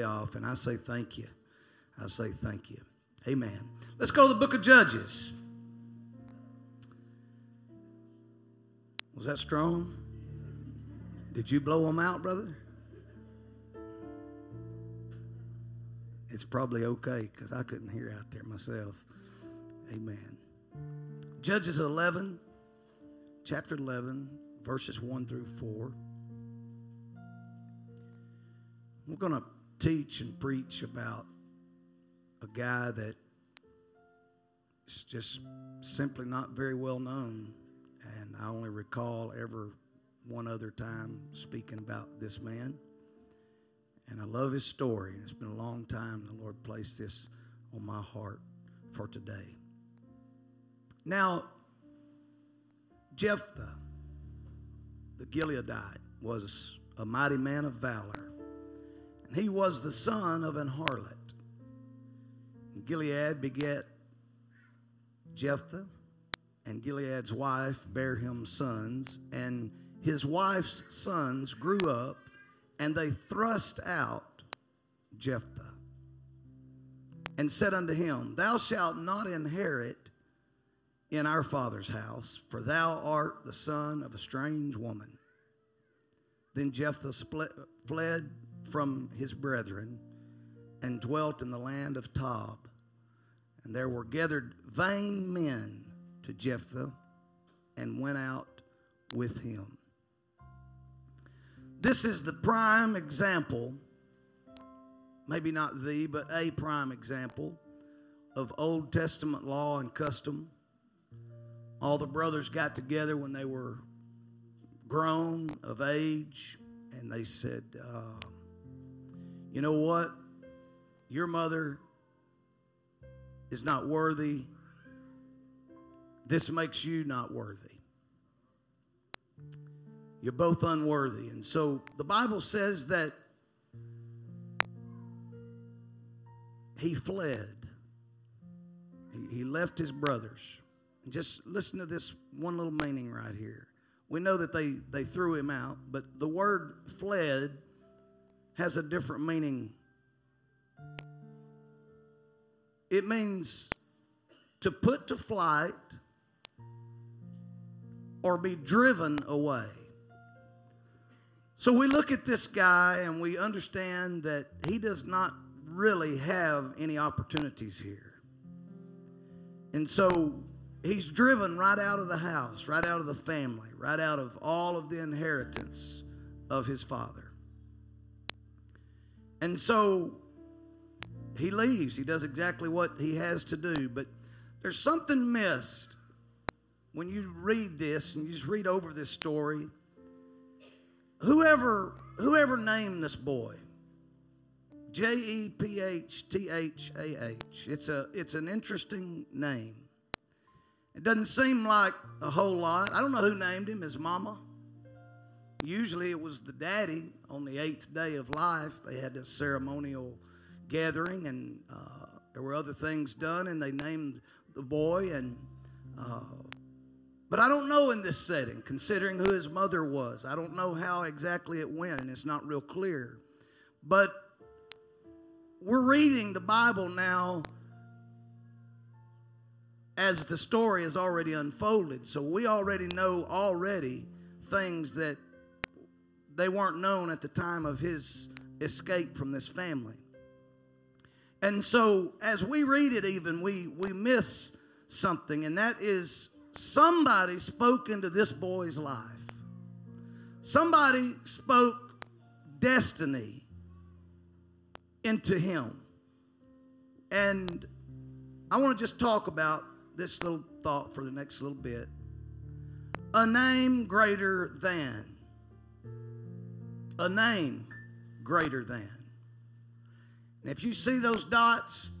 off, and I say thank you. I say thank you. Amen. Let's go to the book of Judges. Was that strong? Did you blow them out, brother? It's probably okay because I couldn't hear out there myself. Amen. Judges 11, chapter 11, verses 1 through 4. We're going to teach and preach about a guy that is just simply not very well known. And I only recall ever one other time speaking about this man. And I love his story. And it's been a long time the Lord placed this on my heart for today. Now, Jephthah, the Gileadite, was a mighty man of valor. He was the son of an harlot. Gilead begat Jephthah, and Gilead's wife bare him sons, and his wife's sons grew up, and they thrust out Jephthah, and said unto him, Thou shalt not inherit in our father's house, for thou art the son of a strange woman. Then Jephthah split, fled from his brethren and dwelt in the land of Tob. And there were gathered vain men to Jephthah and went out with him. This is the prime example, maybe not the, but a prime example of Old Testament law and custom. All the brothers got together when they were grown of age, and they said, uh, You know what? Your mother is not worthy. This makes you not worthy. You're both unworthy. And so the Bible says that he fled, he, left his brothers. Just listen to this one little meaning right here. We know that they, they threw him out, but the word fled has a different meaning. It means to put to flight or be driven away. So we look at this guy and we understand that he does not really have any opportunities here. And so he's driven right out of the house, right out of the family, right out of all of the inheritance of his father. And so he leaves. He does exactly what he has to do. But there's something missed when you read this and you just read over this story. Whoever whoever named this boy J E P H T H A H it's a it's an interesting name. It doesn't seem like a whole lot. I don't know who named him. His mama usually it was the daddy on the eighth day of life they had a ceremonial gathering and uh, there were other things done and they named the boy and uh, but I don't know in this setting, considering who his mother was. I don't know how exactly it went, and it's not real clear. But we're reading the Bible now as the story is already unfolded. So we already know already things that they weren't known at the time of his escape from this family. And so as we read it even we we miss something and that is somebody spoke into this boy's life. Somebody spoke destiny into him. And I want to just talk about this little thought for the next little bit. A name greater than. A name greater than. And if you see those dots,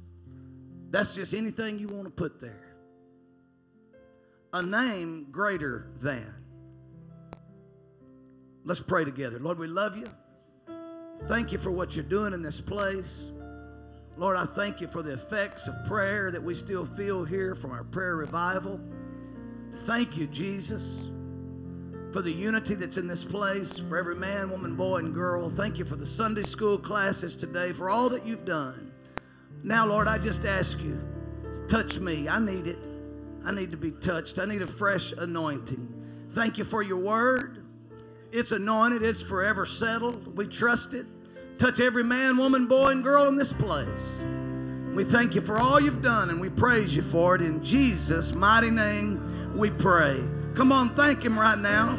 that's just anything you want to put there a name greater than. Let's pray together. Lord, we love you. Thank you for what you're doing in this place. Lord, I thank you for the effects of prayer that we still feel here from our prayer revival. Thank you, Jesus. For the unity that's in this place, for every man, woman, boy, and girl. Thank you for the Sunday school classes today, for all that you've done. Now, Lord, I just ask you to touch me. I need it. I need to be touched. I need a fresh anointing. Thank you for your word. It's anointed, it's forever settled. We trust it. Touch every man, woman, boy, and girl in this place. We thank you for all you've done and we praise you for it. In Jesus' mighty name, we pray. Come on, thank Him right now.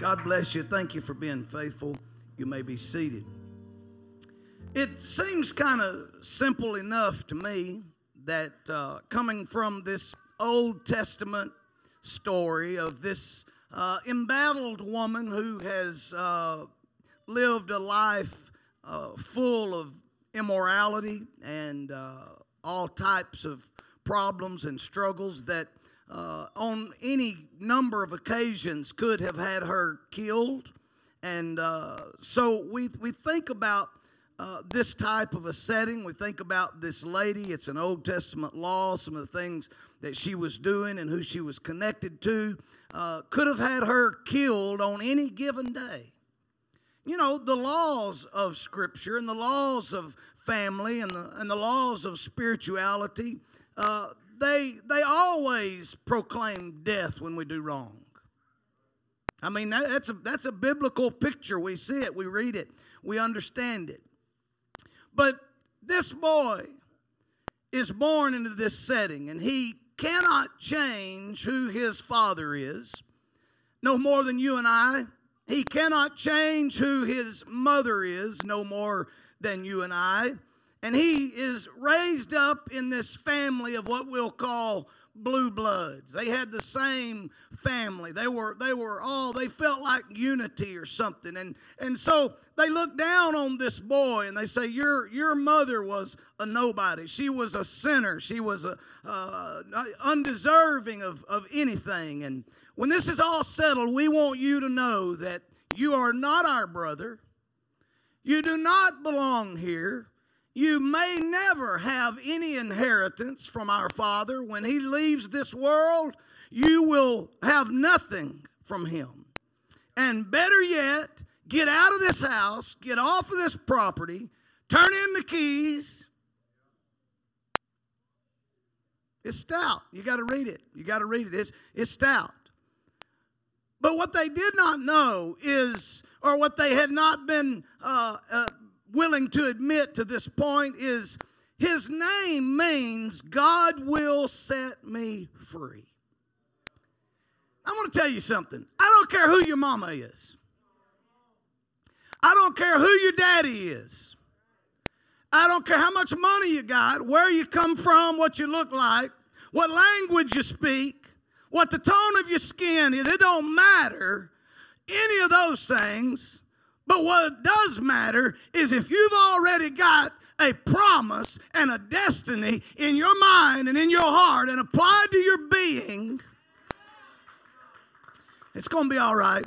God bless you. Thank you for being faithful. You may be seated. It seems kind of simple enough to me that uh, coming from this Old Testament story of this uh, embattled woman who has uh, lived a life uh, full of immorality and uh, all types of problems and struggles that uh, on any number of occasions could have had her killed. And uh, so we, we think about uh, this type of a setting. We think about this lady. It's an Old Testament law, some of the things that she was doing and who she was connected to uh, could have had her killed on any given day. You know, the laws of Scripture and the laws of family and the, and the laws of spirituality, uh, they, they always proclaim death when we do wrong. I mean, that, that's, a, that's a biblical picture. We see it, we read it, we understand it. But this boy is born into this setting, and he cannot change who his father is, no more than you and I. He cannot change who his mother is, no more than you and I. And he is raised up in this family of what we'll call blue bloods. They had the same family. They were they were all they felt like unity or something. And and so they look down on this boy and they say your your mother was a nobody. She was a sinner. She was a uh, undeserving of of anything. And when this is all settled, we want you to know that you are not our brother. You do not belong here. You may never have any inheritance from our Father. When He leaves this world, you will have nothing from Him. And better yet, get out of this house, get off of this property, turn in the keys. It's stout. You got to read it. You got to read it. It's, it's stout. But what they did not know is, or what they had not been uh, uh, willing to admit to this point is his name means God will set me free. I want to tell you something. I don't care who your mama is. I don't care who your daddy is. I don't care how much money you got, where you come from, what you look like, what language you speak, what the tone of your skin is. It don't matter any of those things but what does matter is if you've already got a promise and a destiny in your mind and in your heart and applied to your being, it's going to be all right.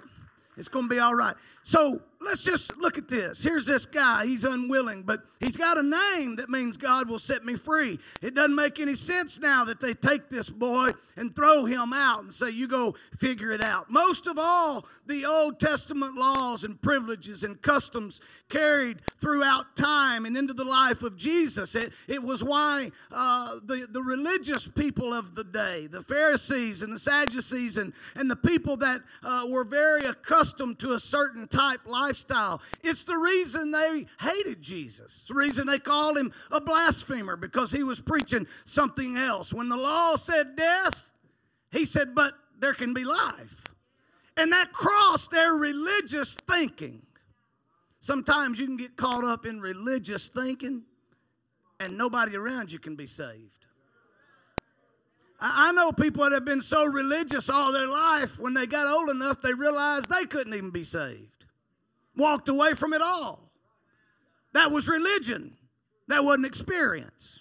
It's going to be all right. So let's just look at this. Here's this guy. He's unwilling, but he's got a name that means God will set me free. It doesn't make any sense now that they take this boy and throw him out and say, You go figure it out. Most of all, the Old Testament laws and privileges and customs carried throughout time and into the life of Jesus. It, it was why uh, the, the religious people of the day, the Pharisees and the Sadducees, and, and the people that uh, were very accustomed to a certain type lifestyle, it's the reason they hated Jesus. It's the reason they called him a blasphemer because he was preaching something else. When the law said death, he said, but there can be life. And that crossed their religious thinking. Sometimes you can get caught up in religious thinking and nobody around you can be saved. I know people that have been so religious all their life, when they got old enough, they realized they couldn't even be saved. Walked away from it all. That was religion, that wasn't experience.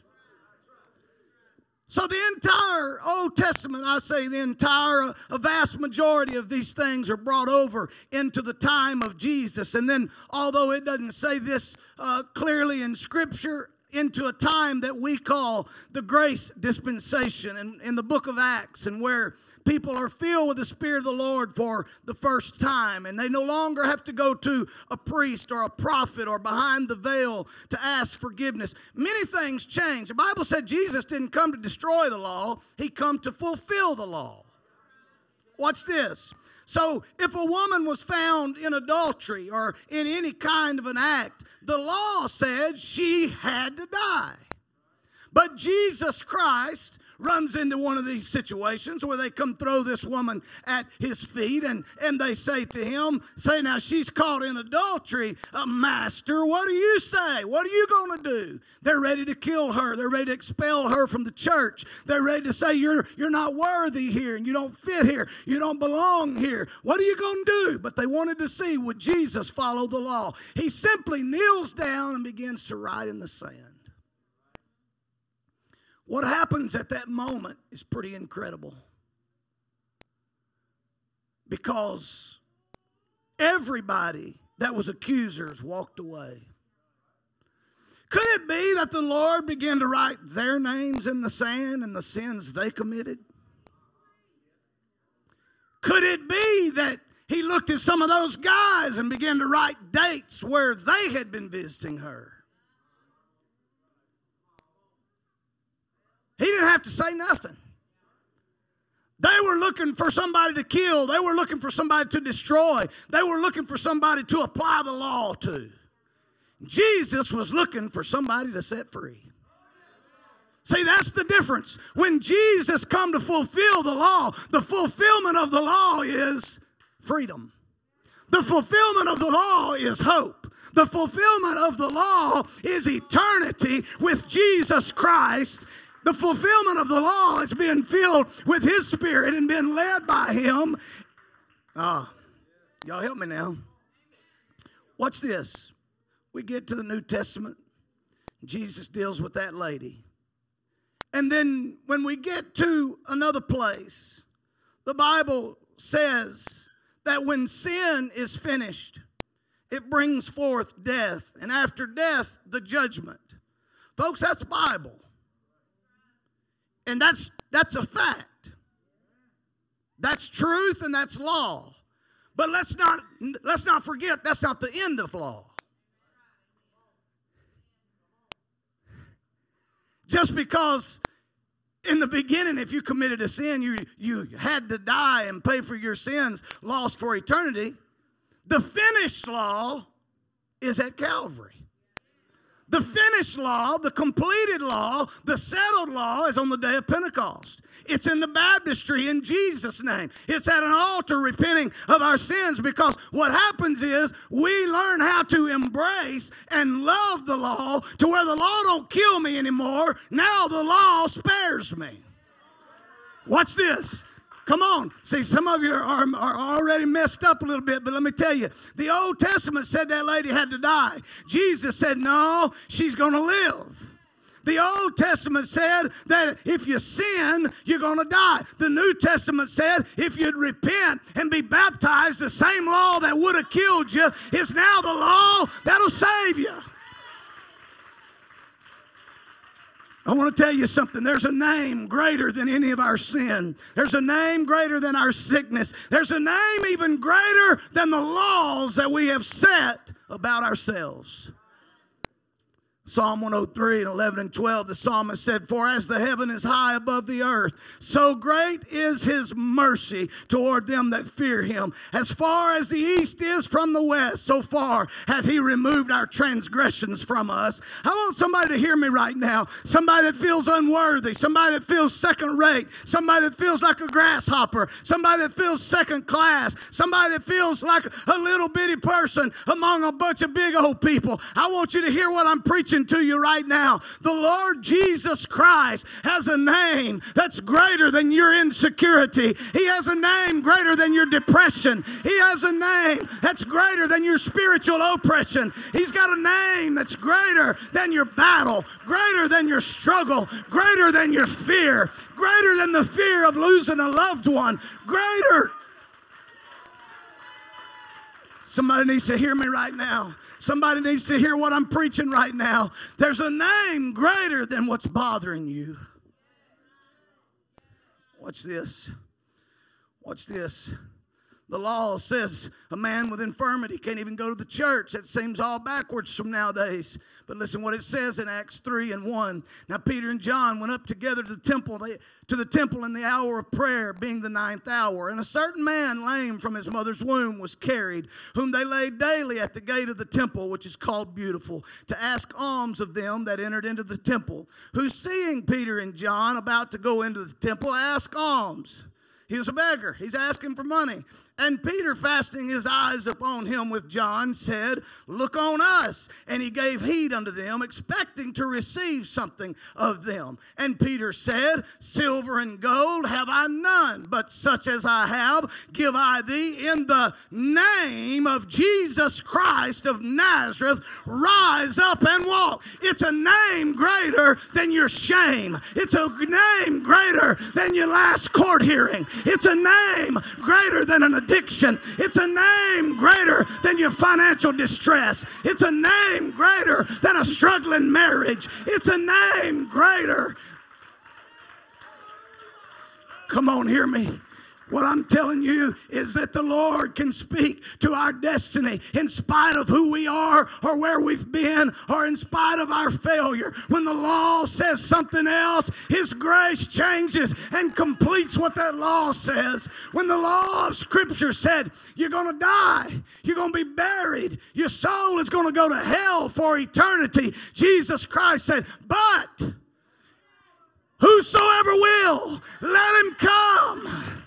So, the entire Old Testament, I say the entire, a vast majority of these things are brought over into the time of Jesus. And then, although it doesn't say this uh, clearly in Scripture, into a time that we call the grace dispensation in, in the book of Acts, and where people are filled with the Spirit of the Lord for the first time, and they no longer have to go to a priest or a prophet or behind the veil to ask forgiveness. Many things change. The Bible said Jesus didn't come to destroy the law, He come to fulfill the law. Watch this. So, if a woman was found in adultery or in any kind of an act, the law said she had to die. But Jesus Christ runs into one of these situations where they come throw this woman at his feet and, and they say to him, say, now she's caught in adultery. Uh, Master, what do you say? What are you going to do? They're ready to kill her. They're ready to expel her from the church. They're ready to say, you're, you're not worthy here and you don't fit here. You don't belong here. What are you going to do? But they wanted to see would Jesus follow the law. He simply kneels down and begins to write in the sand. What happens at that moment is pretty incredible. Because everybody that was accusers walked away. Could it be that the Lord began to write their names in the sand and the sins they committed? Could it be that he looked at some of those guys and began to write dates where they had been visiting her? He didn't have to say nothing. They were looking for somebody to kill. They were looking for somebody to destroy. They were looking for somebody to apply the law to. Jesus was looking for somebody to set free. See, that's the difference. When Jesus come to fulfill the law, the fulfillment of the law is freedom. The fulfillment of the law is hope. The fulfillment of the law is eternity with Jesus Christ the fulfillment of the law is being filled with His Spirit and being led by Him. Ah, y'all help me now. Watch this. We get to the New Testament. Jesus deals with that lady. And then when we get to another place, the Bible says that when sin is finished, it brings forth death. And after death, the judgment. Folks, that's the Bible. And that's that's a fact. That's truth and that's law. But let's not let's not forget that's not the end of law. Just because in the beginning, if you committed a sin, you, you had to die and pay for your sins, lost for eternity. The finished law is at Calvary. The finished law, the completed law, the settled law is on the day of Pentecost. It's in the baptistry in Jesus' name. It's at an altar repenting of our sins because what happens is we learn how to embrace and love the law to where the law don't kill me anymore. Now the law spares me. Watch this. Come on. See, some of you are, are, already messed up a little bit, but let me tell you the Old Testament said that lady had to die. Jesus said, no, she's going to live. The Old Testament said that if you sin, you're going to die. The New Testament said if you'd repent and be baptized, the same law that would have killed you is now the law that'll save you. I want to tell you something. There's a name greater than any of our sin. There's a name greater than our sickness. There's a name even greater than the laws that we have set about ourselves. Psalm 103 and 11 and 12, the psalmist said, For as the heaven is high above the earth, so great is his mercy toward them that fear him. As far as the east is from the west, so far has he removed our transgressions from us. I want somebody to hear me right now. Somebody that feels unworthy, somebody that feels second rate, somebody that feels like a grasshopper, somebody that feels second class, somebody that feels like a little bitty person among a bunch of big old people. I want you to hear what I'm preaching preaching to you right now. The Lord Jesus Christ has a name that's greater than your insecurity. He has a name greater than your depression. He has a name that's greater than your spiritual oppression. He's got a name that's greater than your battle, greater than your struggle, greater than your fear, greater than the fear of losing a loved one, greater. Somebody needs to hear me right now. Somebody needs to hear what I'm preaching right now. There's a name greater than what's bothering you. Watch this. Watch this. The law says a man with infirmity can't even go to the church. That seems all backwards from nowadays. But listen what it says in Acts 3 and 1. Now Peter and John went up together to the temple, they, to the temple in the hour of prayer, being the ninth hour. And a certain man, lame from his mother's womb, was carried, whom they laid daily at the gate of the temple, which is called Beautiful, to ask alms of them that entered into the temple, who seeing Peter and John about to go into the temple, asked alms. He was a beggar. He's asking for money. And Peter, fastening his eyes upon him with John, said, Look on us. And he gave heed unto them, expecting to receive something of them. And Peter said, Silver and gold have I none, but such as I have give I thee in the name of Jesus Christ of Nazareth. Rise up and walk. It's a name greater than your shame, it's a name greater than your last court hearing, it's a name greater than an addiction. It's a name greater than your financial distress. It's a name greater than a struggling marriage. It's a name greater. Come on, hear me. What I'm telling you is that the Lord can speak to our destiny in spite of who we are or where we've been or in spite of our failure. When the law says something else, His grace changes and completes what that law says. When the law of Scripture said, You're going to die, you're going to be buried, your soul is going to go to hell for eternity, Jesus Christ said, But whosoever will, let him come.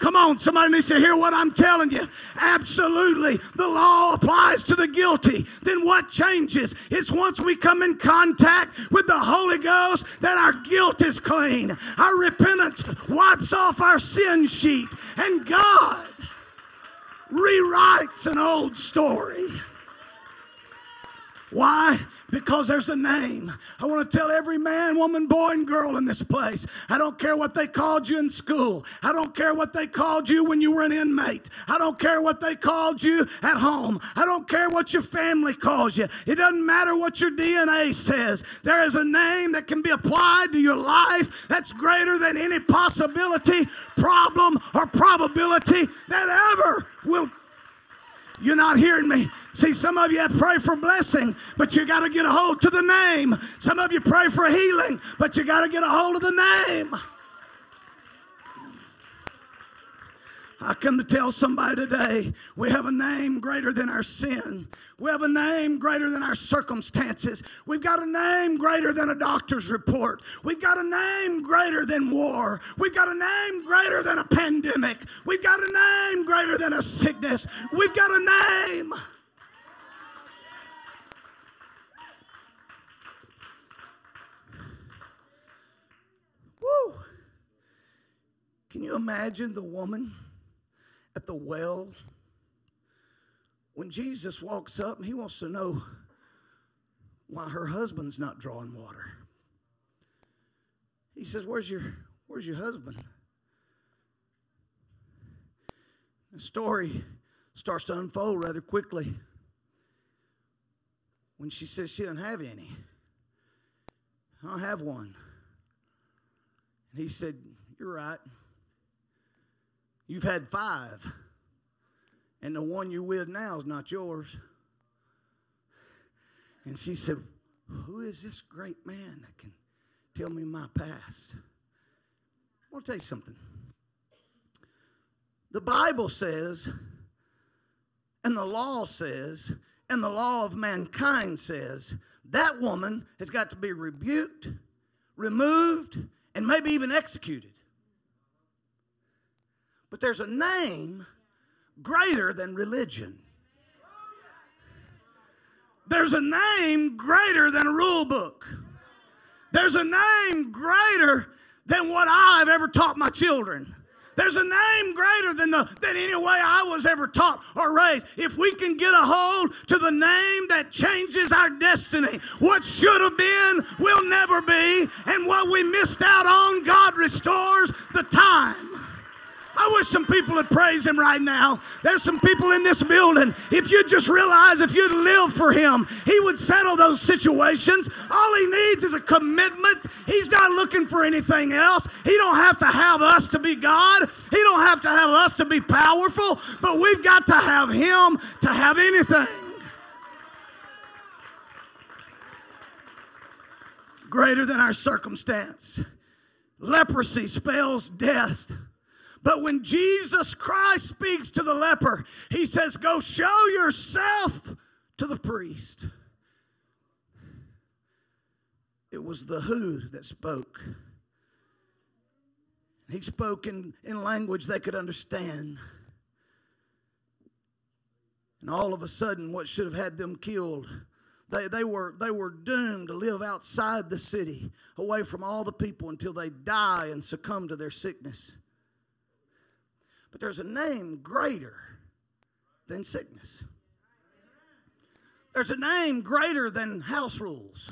Come on, somebody needs to hear what I'm telling you. Absolutely. The law applies to the guilty. Then what changes? It's once we come in contact with the Holy Ghost that our guilt is clean. Our repentance wipes off our sin sheet. And God rewrites an old story. Why? Because there's a name. I want to tell every man, woman, boy, and girl in this place. I don't care what they called you in school. I don't care what they called you when you were an inmate. I don't care what they called you at home. I don't care what your family calls you. It doesn't matter what your DNA says. There is a name that can be applied to your life that's greater than any possibility, problem, or probability that ever will you're not hearing me. See, some of you have pray for blessing, but you got to get a hold to the name. Some of you pray for healing, but you got to get a hold of the name. I come to tell somebody today we have a name greater than our sin. We have a name greater than our circumstances. We've got a name greater than a doctor's report. We've got a name greater than war. We've got a name greater than a pandemic. We've got a name greater than a sickness. We've got a name. Woo! Can you imagine the woman? At the well, when Jesus walks up he wants to know why her husband's not drawing water. He says, Where's your, where's your husband? The story starts to unfold rather quickly when she says she doesn't have any. I don't have one. And he said, You're right. You've had five, and the one you're with now is not yours. And she said, Who is this great man that can tell me my past? I want to tell you something. The Bible says, and the law says, and the law of mankind says, that woman has got to be rebuked, removed, and maybe even executed. But there's a name greater than religion. There's a name greater than a rule book. There's a name greater than what I've ever taught my children. There's a name greater than, the, than any way I was ever taught or raised. If we can get a hold to the name that changes our destiny, what should have been will never be, and what we missed out on, God restores the time. I wish some people would praise him right now. There's some people in this building. If you just realize if you'd live for him, he would settle those situations. All he needs is a commitment. He's not looking for anything else. He don't have to have us to be God. He don't have to have us to be powerful, but we've got to have him to have anything. Greater than our circumstance. Leprosy spells death. But when Jesus Christ speaks to the leper, he says, Go show yourself to the priest. It was the who that spoke. He spoke in, in language they could understand. And all of a sudden, what should have had them killed, they, they, were, they were doomed to live outside the city, away from all the people until they die and succumb to their sickness. But there's a name greater than sickness. There's a name greater than house rules.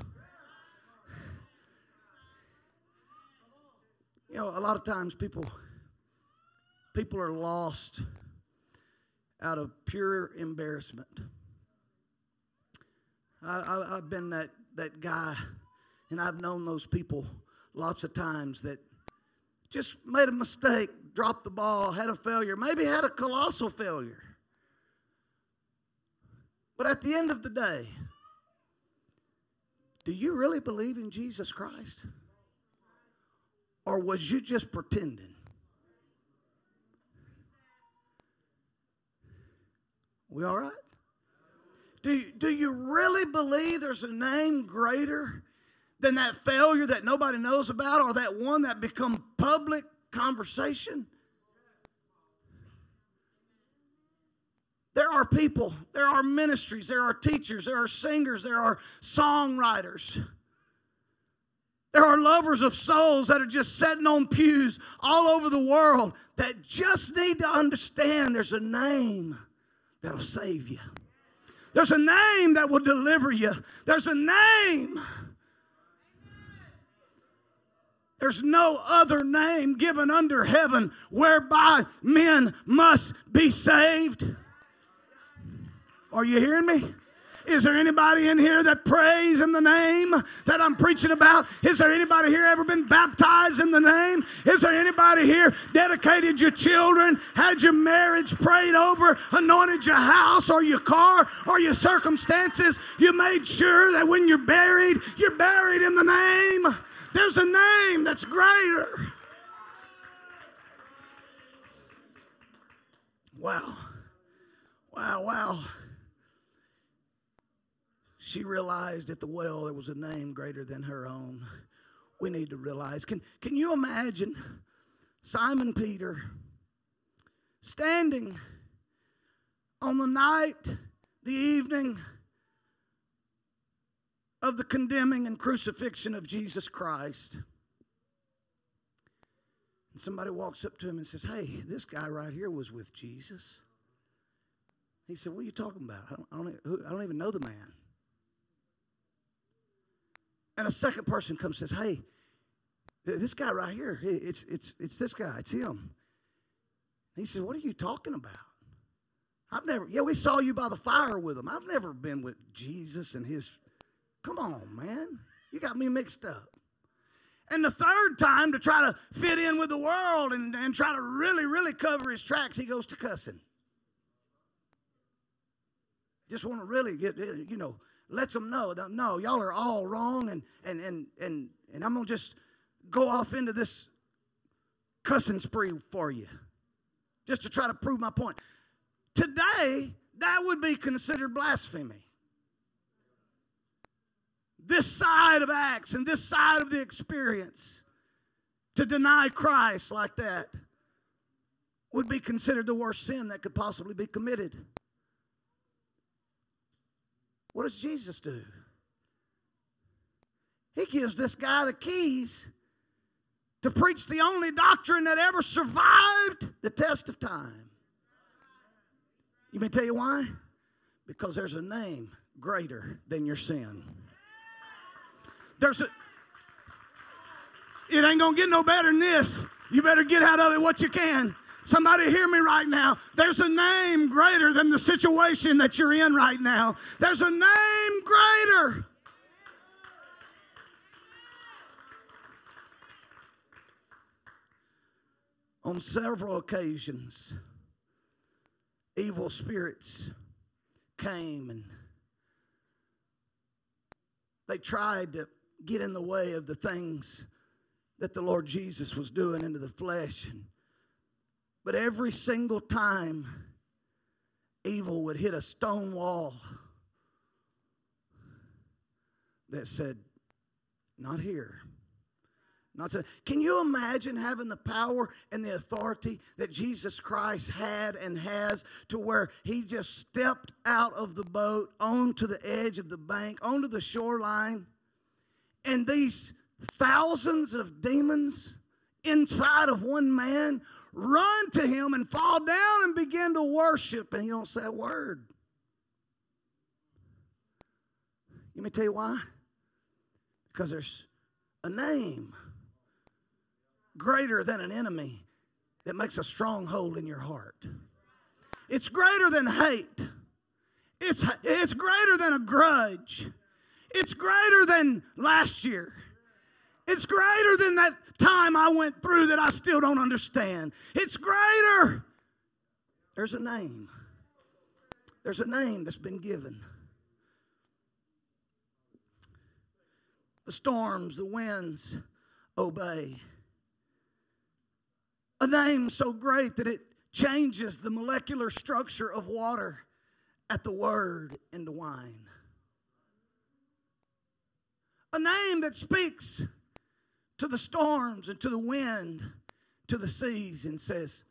You know, a lot of times people people are lost out of pure embarrassment. I, have been that that guy, and I've known those people lots of times that just made a mistake, dropped the ball, had a failure, maybe had a colossal failure. But at the end of the day, do you really believe in Jesus Christ? Or was you just pretending? We all right? Do you, do you really believe there's a name greater than that failure that nobody knows about or that one that become public conversation. There are people, there are ministries, there are teachers, there are singers, there are songwriters. There are lovers of souls that are just sitting on pews all over the world that just need to understand there's a name that'll save you. There's a name that will deliver you. There's a name there's no other name given under heaven whereby men must be saved. Are you hearing me? Is there anybody in here that prays in the name that I'm preaching about? Is there anybody here ever been baptized in the name? Is there anybody here dedicated your children, had your marriage prayed over, anointed your house or your car or your circumstances? You made sure that when you're buried, you're buried in the name. There's a name that's greater. Wow. Wow, wow. She realized at the well there was a name greater than her own. We need to realize. Can, can you imagine Simon Peter standing on the night, the evening, of the condemning and crucifixion of Jesus Christ. And somebody walks up to him and says, Hey, this guy right here was with Jesus. He said, What are you talking about? I don't, I don't, I don't even know the man. And a second person comes and says, Hey, this guy right here, it's, it's, it's this guy, it's him. he said, What are you talking about? I've never, yeah, we saw you by the fire with him. I've never been with Jesus and his Come on, man. You got me mixed up. And the third time, to try to fit in with the world and, and try to really, really cover his tracks, he goes to cussing. Just want to really get, eh, you know, lets them know that no, y'all are all wrong, and and and and and I'm gonna just go off into this cussing spree for you, just to try to prove my point. Today, that would be considered blasphemy this side of Acts and this side of the experience, to deny Christ like that would be considered the worst sin that could possibly be committed. What does Jesus do? He gives this guy the keys to preach the only doctrine that ever survived the test of time. You may tell you why? Because there's a name greater than your sin. There's a it ain't gonna get no better than this. You better get out of it what you can. Somebody hear me right now. There's a name greater than the situation that you're in right now. There's a name greater. On several occasions, evil spirits came and they tried to get in the way of the things that the Lord Jesus was doing into the flesh. But every single time, evil would hit a stone wall that said, Not here. Not to, can you imagine having the power and the authority that Jesus Christ had and has to where he just stepped out of the boat onto the edge of the bank, onto the shoreline, and these thousands of demons inside of one man run to him and fall down and begin to worship, and he don't say a word. Let me tell you why. Because there's a name greater than an enemy that makes a stronghold in your heart. It's greater than hate. It's, it's greater than a grudge. It's greater than last year. It's greater than that time I went through that I still don't understand. It's greater. There's a name. There's a name that's been given. The storms, the winds obey. A name so great that it changes the molecular structure of water at the word into wine. A name that speaks to the storms and to the wind, to the seas, and says,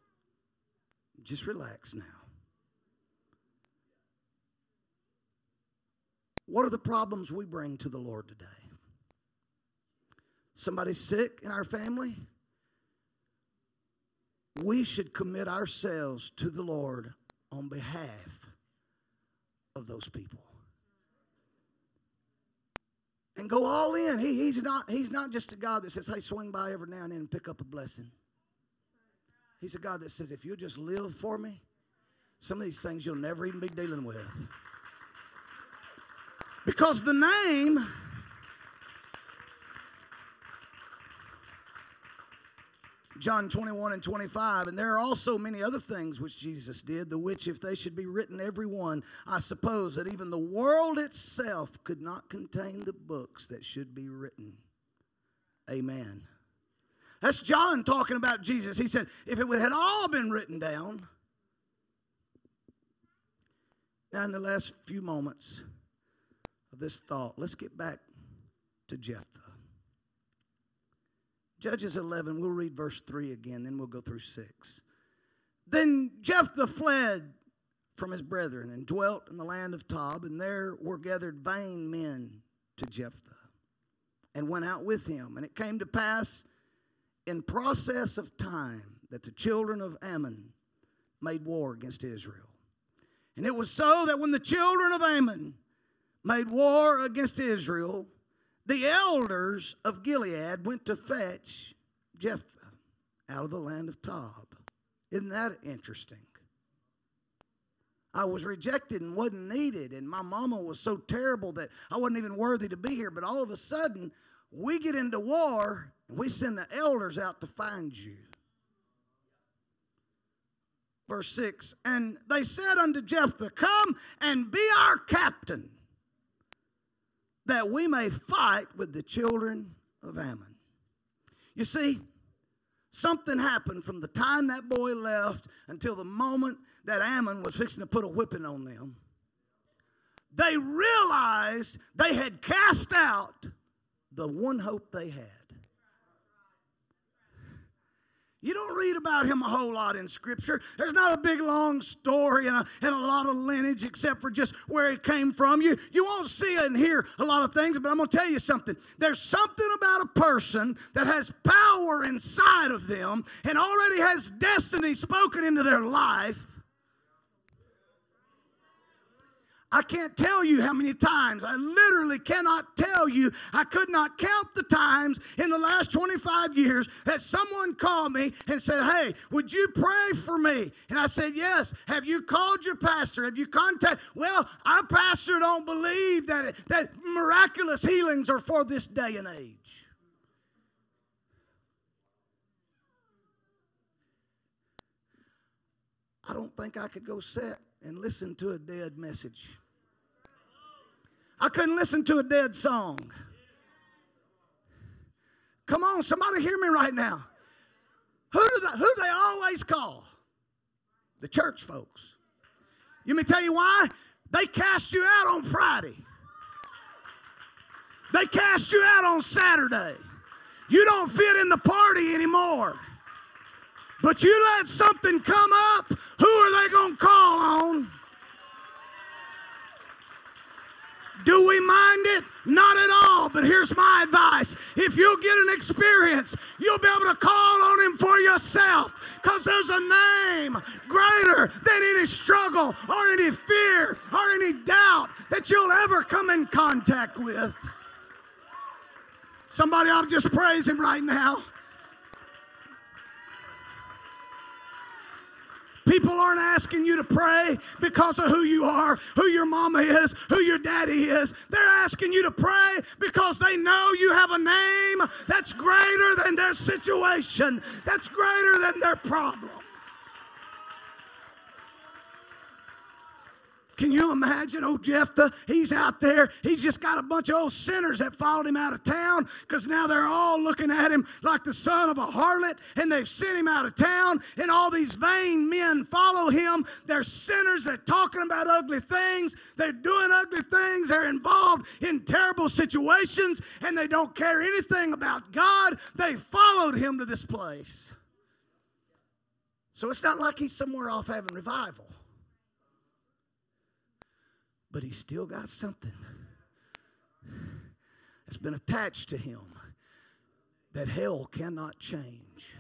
just relax now. What are the problems we bring to the Lord today? Somebody sick in our family? We should commit ourselves to the Lord on behalf of those people and go all in. He, he's, not, he's not just a God that says, hey, swing by every now and then and pick up a blessing. He's a God that says, if you'll just live for me, some of these things you'll never even be dealing with. Because the name John 21 and 25. And there are also many other things which Jesus did, the which, if they should be written every one, I suppose that even the world itself could not contain the books that should be written. Amen. That's John talking about Jesus. He said, if it had all been written down. Now, in the last few moments of this thought, let's get back to Jephthah. Judges 11, we'll read verse 3 again, then we'll go through 6. Then Jephthah fled from his brethren and dwelt in the land of Tob, and there were gathered vain men to Jephthah and went out with him. And it came to pass in process of time that the children of Ammon made war against Israel. And it was so that when the children of Ammon made war against Israel, the elders of Gilead went to fetch Jephthah out of the land of Tob. Isn't that interesting? I was rejected and wasn't needed, and my mama was so terrible that I wasn't even worthy to be here. But all of a sudden, we get into war and we send the elders out to find you. Verse 6 And they said unto Jephthah, Come and be our captain that we may fight with the children of Ammon. You see, something happened from the time that boy left until the moment that Ammon was fixing to put a whipping on them. They realized they had cast out the one hope they had. You don't read about him a whole lot in Scripture. There's not a big long story and a, and a lot of lineage except for just where it came from. You, you won't see and hear a lot of things, but I'm going to tell you something. There's something about a person that has power inside of them and already has destiny spoken into their life I can't tell you how many times, I literally cannot tell you, I could not count the times in the last 25 years that someone called me and said, Hey, would you pray for me? And I said, Yes. Have you called your pastor? Have you contacted? Well, our pastor don't believe that, that miraculous healings are for this day and age. I don't think I could go sit and listen to a dead message. I couldn't listen to a dead song. Come on, somebody hear me right now. Who do they, who they always call? The church folks. You may tell you why? They cast you out on Friday. They cast you out on Saturday. You don't fit in the party anymore. But you let something come up, who are they going to call on? Do we mind it? Not at all. But here's my advice if you'll get an experience, you'll be able to call on Him for yourself because there's a name greater than any struggle or any fear or any doubt that you'll ever come in contact with. Somebody ought to just praise Him right now. People aren't asking you to pray because of who you are, who your mama is, who your daddy is. They're asking you to pray because they know you have a name that's greater than their situation, that's greater than their problem. Can you imagine old Jephthah? He's out there. He's just got a bunch of old sinners that followed him out of town because now they're all looking at him like the son of a harlot and they've sent him out of town. And all these vain men follow him. They're sinners. They're talking about ugly things. They're doing ugly things. They're involved in terrible situations and they don't care anything about God. They followed him to this place. So it's not like he's somewhere off having revival but he's still got something that's been attached to him that hell cannot change,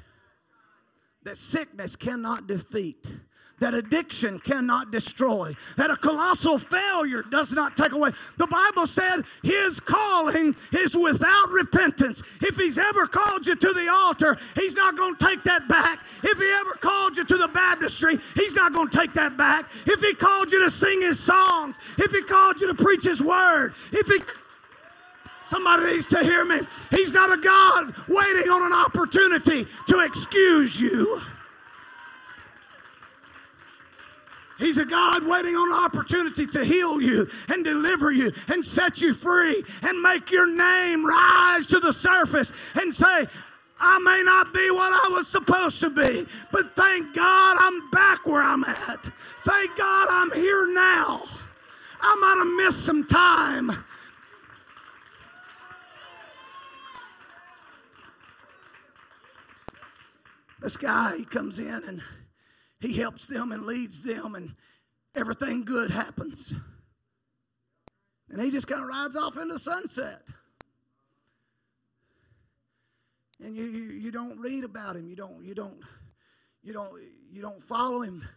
that sickness cannot defeat that addiction cannot destroy, that a colossal failure does not take away. The Bible said his calling is without repentance. If he's ever called you to the altar, he's not going to take that back. If he ever called you to the baptistry, he's not going to take that back. If he called you to sing his songs, if he called you to preach his word, if he Somebody needs to hear me. He's not a God waiting on an opportunity to excuse you. He's a God waiting on an opportunity to heal you and deliver you and set you free and make your name rise to the surface and say, I may not be what I was supposed to be, but thank God I'm back where I'm at. Thank God I'm here now. I might have missed some time. This guy, he comes in and he helps them and leads them, and everything good happens. And he just kind of rides off into the sunset. And you, you, you don't read about him. You don't, you don't, you don't, you don't follow him.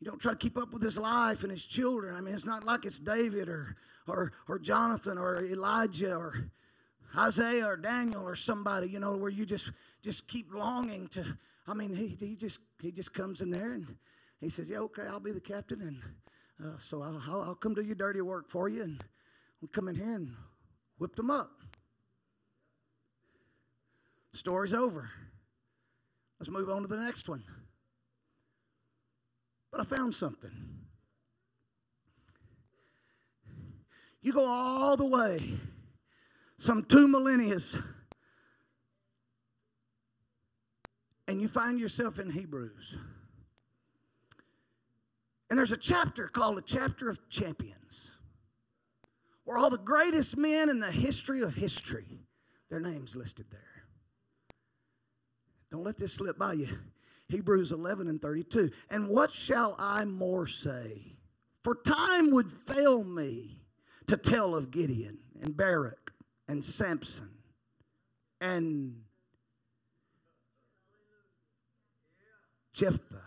You don't try to keep up with his life and his children. I mean, it's not like it's David or or or Jonathan or Elijah or Isaiah or Daniel or somebody, you know, where you just just keep longing to I mean, he, he just he just comes in there and he says, "Yeah, okay, I'll be the captain, and uh, so I'll, I'll, I'll come do your dirty work for you." And we come in here and whipped them up. Story's over. Let's move on to the next one. But I found something. You go all the way, some two millennia and you find yourself in Hebrews. And there's a chapter called a chapter of champions, where all the greatest men in the history of history, their names listed there. Don't let this slip by you. Hebrews 11 and 32. And what shall I more say? For time would fail me to tell of Gideon and Barak and Samson and Jephthah.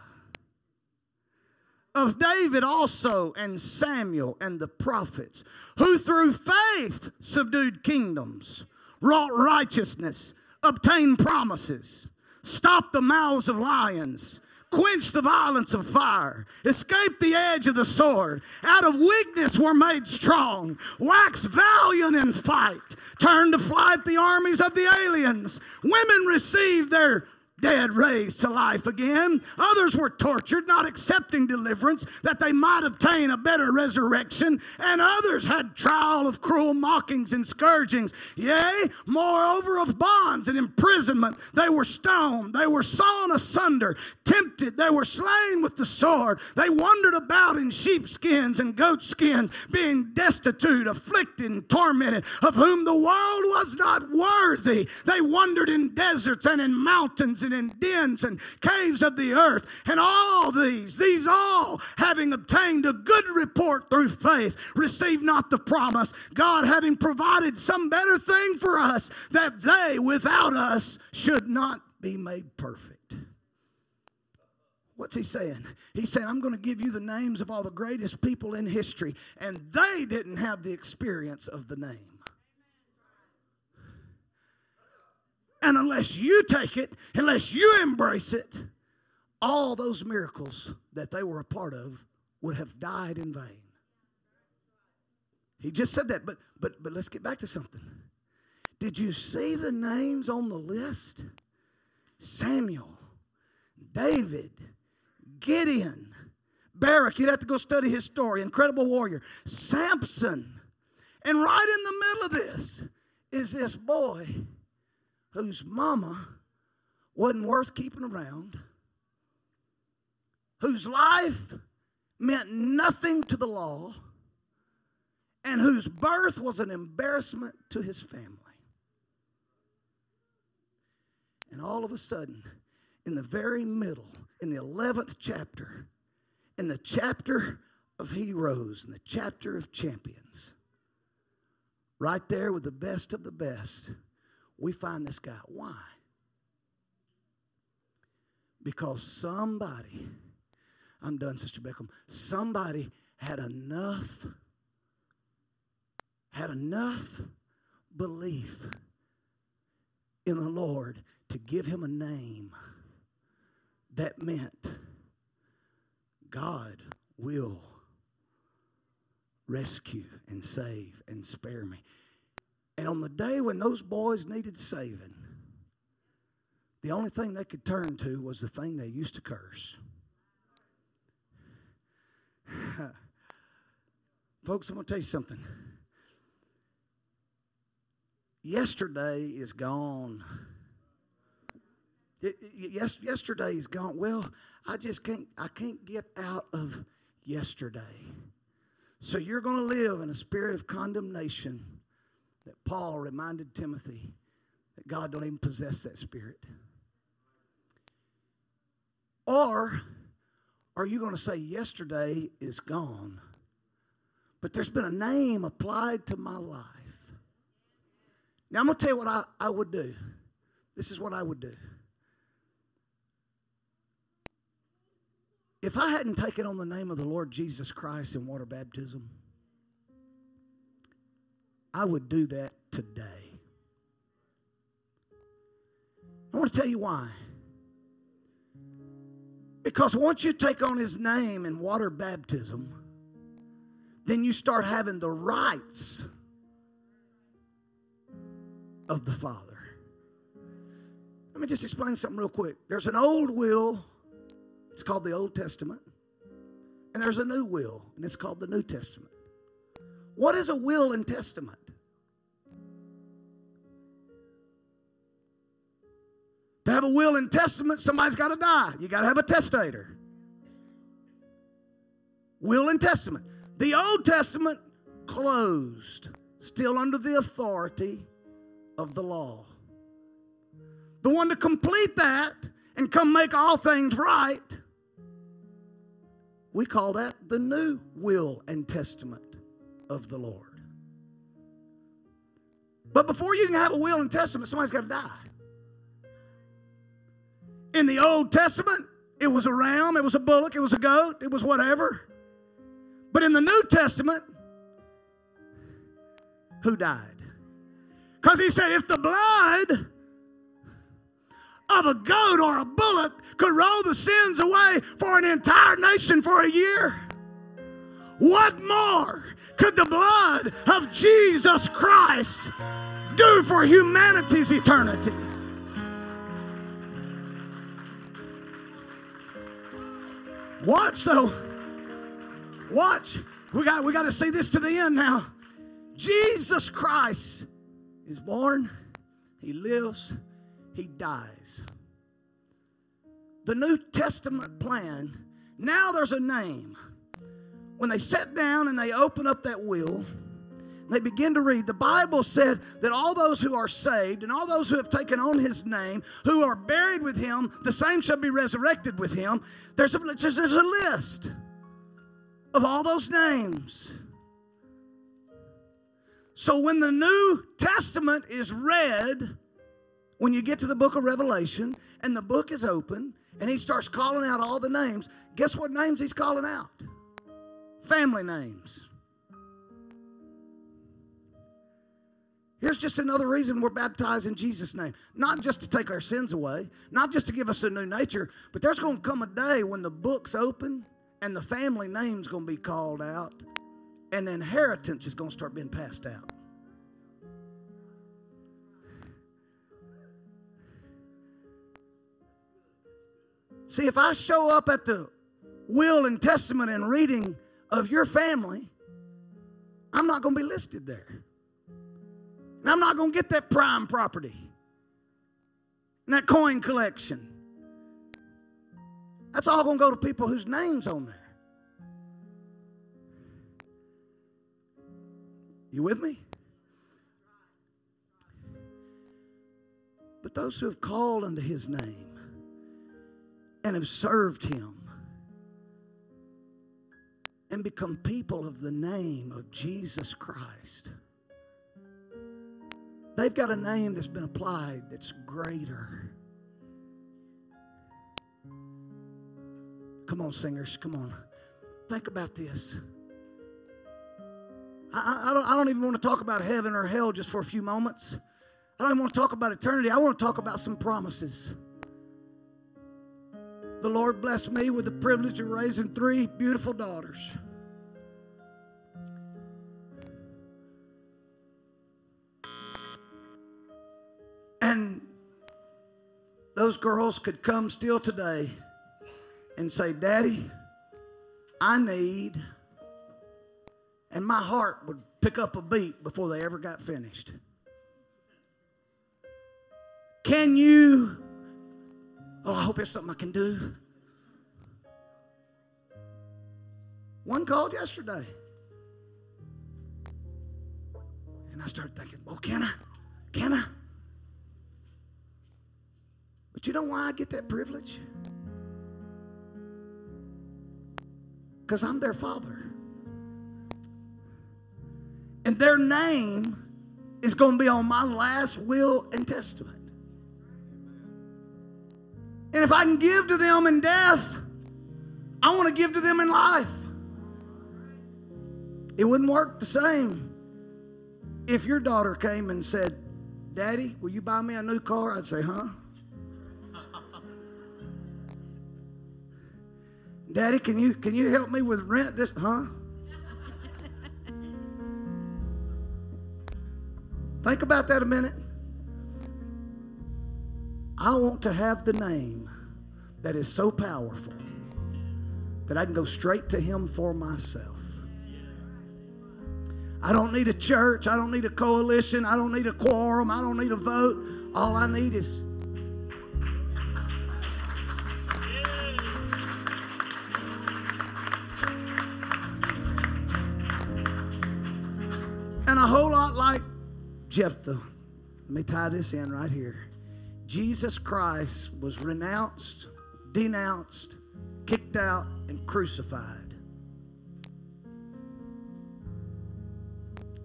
Of David also and Samuel and the prophets, who through faith subdued kingdoms, wrought righteousness, obtained promises, stopped the mouths of lions quenched the violence of fire, escaped the edge of the sword, out of weakness were made strong, waxed valiant in fight, turned to flight the armies of the aliens. Women received their dead raised to life again. Others were tortured, not accepting deliverance that they might obtain a better resurrection. And others had trial of cruel mockings and scourgings. Yea, moreover, of bonds and imprisonment. They were stoned, they were sawn asunder, tempted, they were slain with the sword. They wandered about in sheepskins and goatskins, being destitute, afflicted, and tormented, of whom the world was not worthy. They wandered in deserts and in mountains and in dens and caves of the earth. And all these, these all, having obtained a good report through faith, receive not the promise. God having provided some better thing for us, that they without us should not be made perfect. What's he saying? He's saying, I'm going to give you the names of all the greatest people in history, and they didn't have the experience of the name. And unless you take it, unless you embrace it, all those miracles that they were a part of would have died in vain. He just said that, but but but let's get back to something. Did you see the names on the list? Samuel, David, Gideon, Barak, you'd have to go study his story, incredible warrior, Samson. And right in the middle of this is this boy whose mama wasn't worth keeping around, whose life meant nothing to the law, and whose birth was an embarrassment to his family. And all of a sudden, in the very middle, in the 11th chapter, in the chapter of heroes, in the chapter of champions, right there with the best of the best we find this guy. Why? Because somebody, I'm done, Sister Beckham, somebody had enough, had enough belief in the Lord to give him a name that meant God will rescue and save and spare me. And on the day when those boys needed saving, the only thing they could turn to was the thing they used to curse. Folks, I'm going to tell you something. Yesterday is gone. Yes, yesterday is gone. Well, I just can't. I can't get out of yesterday. So you're going to live in a spirit of condemnation that Paul reminded Timothy that God don't even possess that spirit? Or are you going to say, yesterday is gone, but there's been a name applied to my life? Now, I'm going to tell you what I, I would do. This is what I would do. If I hadn't taken on the name of the Lord Jesus Christ in water baptism, I would do that today. I want to tell you why. Because once you take on his name in water baptism, then you start having the rights of the Father. Let me just explain something real quick. There's an old will, it's called the Old Testament, and there's a new will, and it's called the New Testament. What is a will and testament? To have a will and testament, somebody's got to die. You got to have a testator. Will and testament. The Old Testament closed, still under the authority of the law. The one to complete that and come make all things right. We call that the new will and testament of the Lord. But before you can have a will and testament, somebody's got to die. In the Old Testament, it was a ram, it was a bullock, it was a goat, it was whatever. But in the New Testament, who died? Because he said, if the blood of a goat or a bullock could roll the sins away for an entire nation for a year, what more could the blood of Jesus Christ do for humanity's eternity? Watch though. Watch. We got we got to see this to the end now. Jesus Christ is born, he lives, he dies. The New Testament plan, now there's a name. When they sat down and they open up that will, they begin to read. The Bible said that all those who are saved and all those who have taken on his name, who are buried with him, the same shall be resurrected with him. There's a, there's a list of all those names. So when the New Testament is read, when you get to the book of Revelation and the book is open and he starts calling out all the names, guess what names he's calling out? Family names. Here's just another reason we're baptized in Jesus' name. Not just to take our sins away, not just to give us a new nature, but there's going to come a day when the book's open and the family name's going to be called out and the inheritance is going to start being passed out. See, if I show up at the will and testament and reading of your family, I'm not going to be listed there. And I'm not going to get that prime property and that coin collection. That's all going to go to people whose names on there. You with me? But those who have called unto his name and have served him and become people of the name of Jesus Christ. They've got a name that's been applied that's greater. Come on, singers, come on. Think about this. I, I, don't, I don't even want to talk about heaven or hell just for a few moments. I don't even want to talk about eternity. I want to talk about some promises. The Lord blessed me with the privilege of raising three beautiful daughters. And those girls could come still today and say, Daddy, I need, and my heart would pick up a beat before they ever got finished. Can you Oh, I hope it's something I can do. One called yesterday. And I started thinking, oh, can I? Can I? But you know why I get that privilege? Because I'm their father. And their name is going to be on my last will and testament. And if I can give to them in death, I want to give to them in life. It wouldn't work the same if your daughter came and said, Daddy, will you buy me a new car? I'd say, Huh? Daddy, can you can you help me with rent this huh? Think about that a minute. I want to have the name that is so powerful that I can go straight to Him for myself. I don't need a church. I don't need a coalition. I don't need a quorum. I don't need a vote. All I need is. And a whole lot like Jephthah. Let me tie this in right here. Jesus Christ was renounced, denounced, kicked out, and crucified.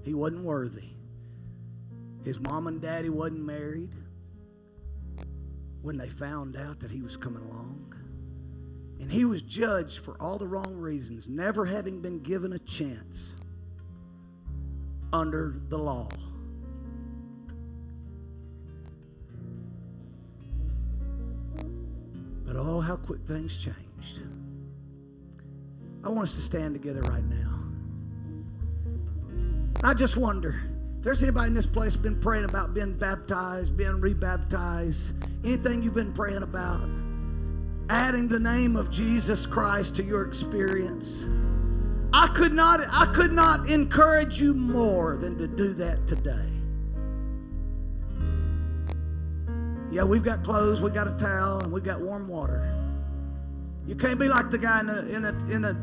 He wasn't worthy. His mom and daddy wasn't married when they found out that he was coming along. And he was judged for all the wrong reasons, never having been given a chance under the law. How quick things changed. I want us to stand together right now. I just wonder if there's anybody in this place been praying about being baptized, being rebaptized, anything you've been praying about, adding the name of Jesus Christ to your experience. I could not I could not encourage you more than to do that today. Yeah, we've got clothes, we've got a towel, and we've got warm water. You can't be like the guy in the in the in the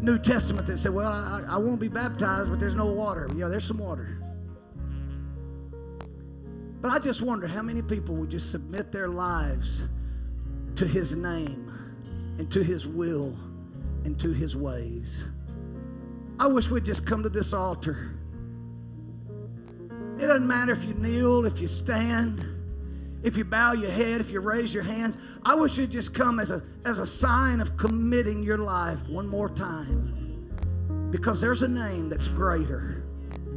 New Testament that said, "Well, I, I won't be baptized, but there's no water." Yeah, there's some water. But I just wonder how many people would just submit their lives to His name and to His will and to His ways. I wish we'd just come to this altar. It doesn't matter if you kneel, if you stand, if you bow your head, if you raise your hands. I wish you'd just come as a, as a sign of committing your life one more time. Because there's a name that's greater.